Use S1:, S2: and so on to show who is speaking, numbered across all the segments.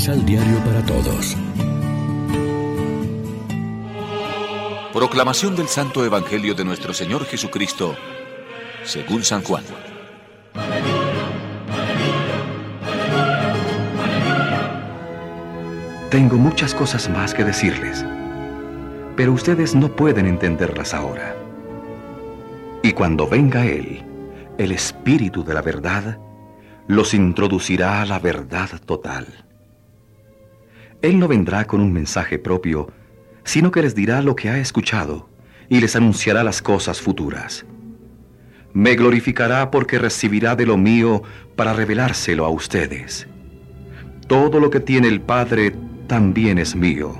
S1: Misal Diario para Todos.
S2: Proclamación del Santo Evangelio de nuestro Señor Jesucristo, según San Juan.
S3: Tengo muchas cosas más que decirles, pero ustedes no pueden entenderlas ahora. Y cuando venga Él, el Espíritu de la verdad, los introducirá a la verdad total. Él no vendrá con un mensaje propio, sino que les dirá lo que ha escuchado y les anunciará las cosas futuras. Me glorificará porque recibirá de lo mío para revelárselo a ustedes. Todo lo que tiene el Padre también es mío.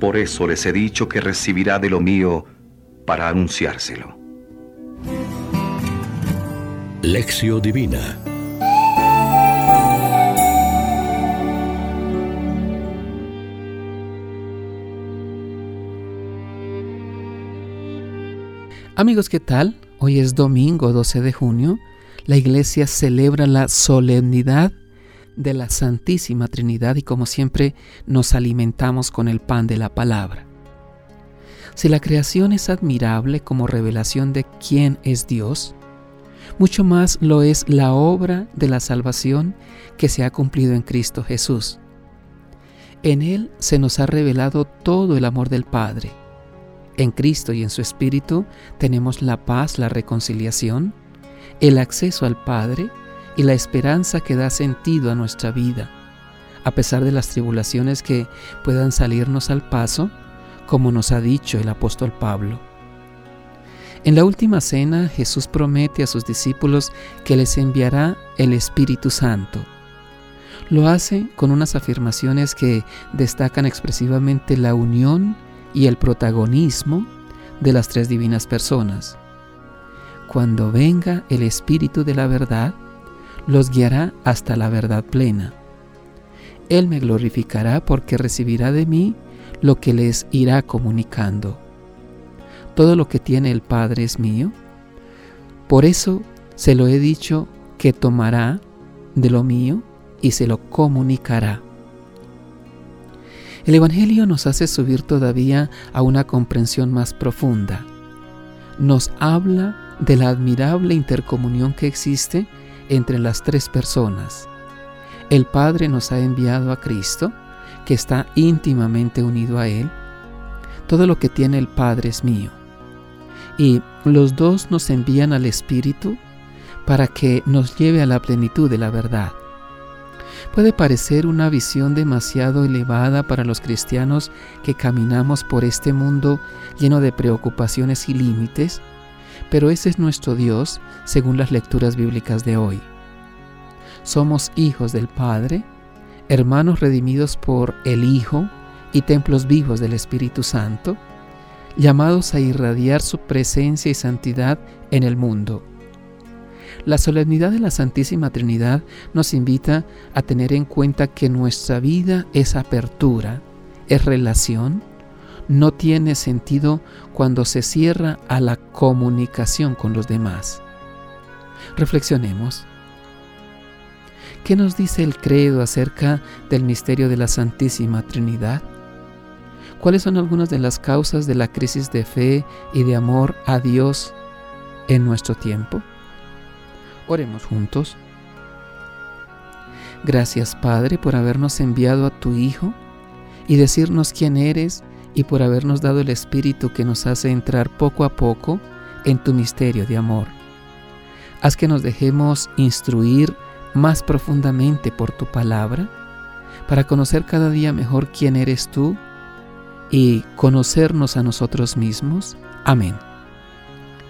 S3: Por eso les he dicho que recibirá de lo mío para anunciárselo.
S1: Lección Divina
S4: Amigos, ¿qué tal? Hoy es domingo 12 de junio. La iglesia celebra la solemnidad de la Santísima Trinidad y como siempre nos alimentamos con el pan de la palabra. Si la creación es admirable como revelación de quién es Dios, mucho más lo es la obra de la salvación que se ha cumplido en Cristo Jesús. En Él se nos ha revelado todo el amor del Padre en Cristo y en su Espíritu tenemos la paz, la reconciliación, el acceso al Padre y la esperanza que da sentido a nuestra vida, a pesar de las tribulaciones que puedan salirnos al paso, como nos ha dicho el apóstol Pablo. En la última cena Jesús promete a sus discípulos que les enviará el Espíritu Santo. Lo hace con unas afirmaciones que destacan expresivamente la unión y el protagonismo de las tres divinas personas. Cuando venga el Espíritu de la verdad, los guiará hasta la verdad plena. Él me glorificará porque recibirá de mí lo que les irá comunicando. Todo lo que tiene el Padre es mío. Por eso se lo he dicho que tomará de lo mío y se lo comunicará. El Evangelio nos hace subir todavía a una comprensión más profunda. Nos habla de la admirable intercomunión que existe entre las tres personas. El Padre nos ha enviado a Cristo, que está íntimamente unido a Él. Todo lo que tiene el Padre es mío. Y los dos nos envían al Espíritu para que nos lleve a la plenitud de la verdad puede parecer una visión demasiado elevada para los cristianos que caminamos por este mundo lleno de preocupaciones y límites, pero ese es nuestro Dios según las lecturas bíblicas de hoy. Somos hijos del Padre, hermanos redimidos por el Hijo y templos vivos del Espíritu Santo, llamados a irradiar su presencia y santidad en el mundo. La solemnidad de la Santísima Trinidad nos invita a tener en cuenta que nuestra vida es apertura, es relación, no tiene sentido cuando se cierra a la comunicación con los demás. Reflexionemos. ¿Qué nos dice el credo acerca del misterio de la Santísima Trinidad? ¿Cuáles son algunas de las causas de la crisis de fe y de amor a Dios en nuestro tiempo? Oremos juntos. Gracias Padre por habernos enviado a tu Hijo y decirnos quién eres y por habernos dado el Espíritu que nos hace entrar poco a poco en tu misterio de amor. Haz que nos dejemos instruir más profundamente por tu palabra para conocer cada día mejor quién eres tú y conocernos a nosotros mismos. Amén.